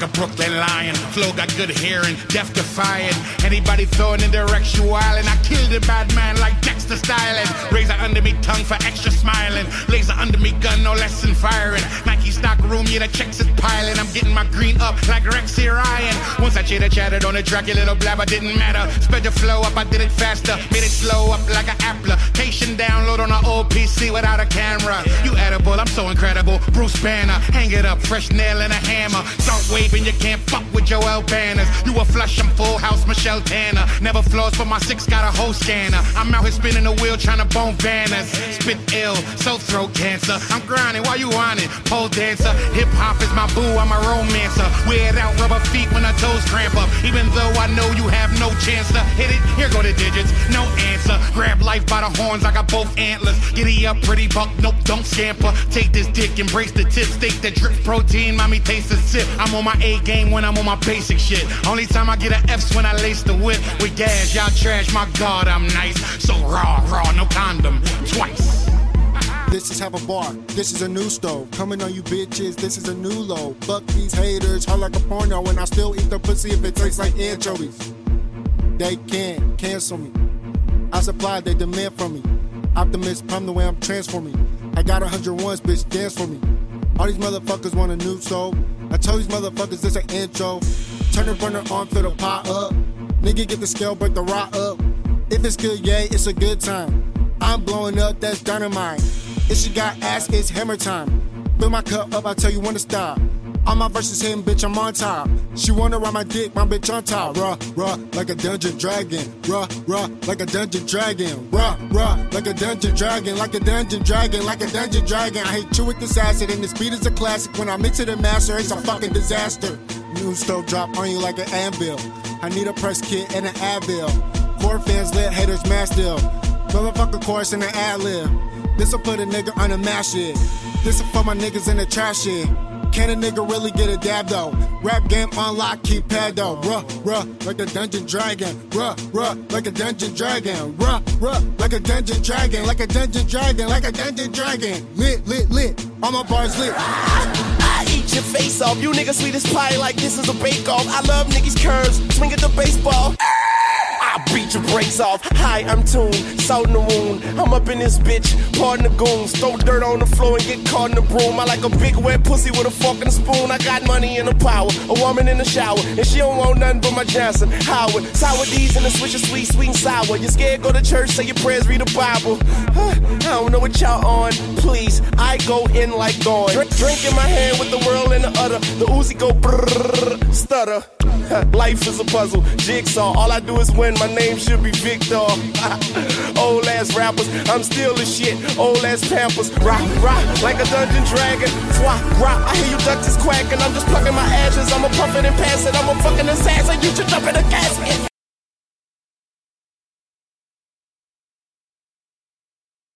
like a Brooklyn lion. Flow got good hearing, death defying. Anybody throwing indirectional and I killed a bad man like Dexter styling. Razor under me tongue for extra smiling. Laser under me gun, no less than firing. Nike stock room, yeah, the checks is piling. I'm getting my green up like Rexy Ryan. Once I chitter chatted on the track, your little blabber didn't matter. Spread the flow up, I did it faster. Made it slow up like an application download on an old PC without a camera. You edible, I'm so incredible. Bruce Banner, hang it up, fresh nail and a hammer. Start waving, you can't fuck with Joel Banners. You a flush, I'm full house, Michelle Never flaws, but my six got a whole scanner. I'm out here spinning the wheel, trying to bone banners. Spit ill, so throat cancer. I'm grinding while you on it. Pole dancer, hip hop is my boo, I'm a romancer. Wear it out rubber feet when our toes cramp up. Even though I know you have no chance to hit it, the digits, no answer. Grab life by the horns, I got both antlers. Giddy up, pretty buck, nope, don't scamper. Take this dick, embrace the tip, steak that drips protein, mommy taste the sip. I'm on my A game when I'm on my basic shit. Only time I get an F's when I lace the whip with gas. Y'all trash, my God, I'm nice. So raw, raw, no condom, twice. This is have a bar. This is a new stove. Coming on you bitches. This is a new low. Fuck these haters. Hard like a porno. And I still eat the pussy if it tastes like anchovies. They can't cancel me. I supply, they demand from me. Optimist, I'm the way I'm transforming. I got a hundred ones, bitch, dance for me. All these motherfuckers want a new soul. I told these motherfuckers this an intro. Turn the burner on, fill the pot up. Nigga get the scale, break the rock up. If it's good, yay, it's a good time. I'm blowing up, that's dynamite. If she got ass, it's hammer time. Fill my cup up, I tell you when to stop. All my verses hitting, bitch, I'm on top. She wanna ride my dick, my bitch on top. Ruh, ruh, like a dungeon dragon. Ruh, ruh, like a dungeon dragon. Ruh, ruh, like a dungeon dragon. Like a dungeon dragon, like a dungeon dragon. I hate you with this acid, and this beat is a classic. When I mix it and master, it's a fucking disaster. New stove drop on you like an anvil. I need a press kit and an Advil. Core fans lit, haters mad still. Motherfucker chorus and an ad lib. This'll put a nigga on a mash shit. This'll for my niggas in the trash shit. Can a nigga really get a dab though? Rap game unlock, keep pad though. Ruh, ruh, like a dungeon dragon. Ruh, ruh, like a dungeon dragon. Ruh, ruh, like a dungeon dragon. Like a dungeon dragon. Like a dungeon dragon. Lit, lit, lit. All my bars lit. I eat your face off. You niggas sweet as pie like this is a bake off. I love niggas curves. Swing. Your brakes off. Hi, I'm Toon, salt in the wound. I'm up in this bitch, pardon the goons. Throw dirt on the floor and get caught in the broom. I like a big wet pussy with a fork and a spoon. I got money and the power. A woman in the shower, and she don't want nothing but my Johnson. Howard, sour D's and a switch of sweet, sweet and sour. You scared? Go to church, say your prayers, read the Bible. I don't know what y'all on. Please, I go in like gone. Drink, drink in my hand with the world in the udder. The Uzi go brrrr, stutter. Life is a puzzle, jigsaw. All I do is win. My name should be Victor. Old ass rappers, I'm still the shit. Old ass pampers, rock, rock like a dungeon dragon. Fwah, rock. I hear you ducks is quacking. I'm just plucking my ashes. I'm a puffin' and pass it. I'm a fucking assassin. You should jump in the casket.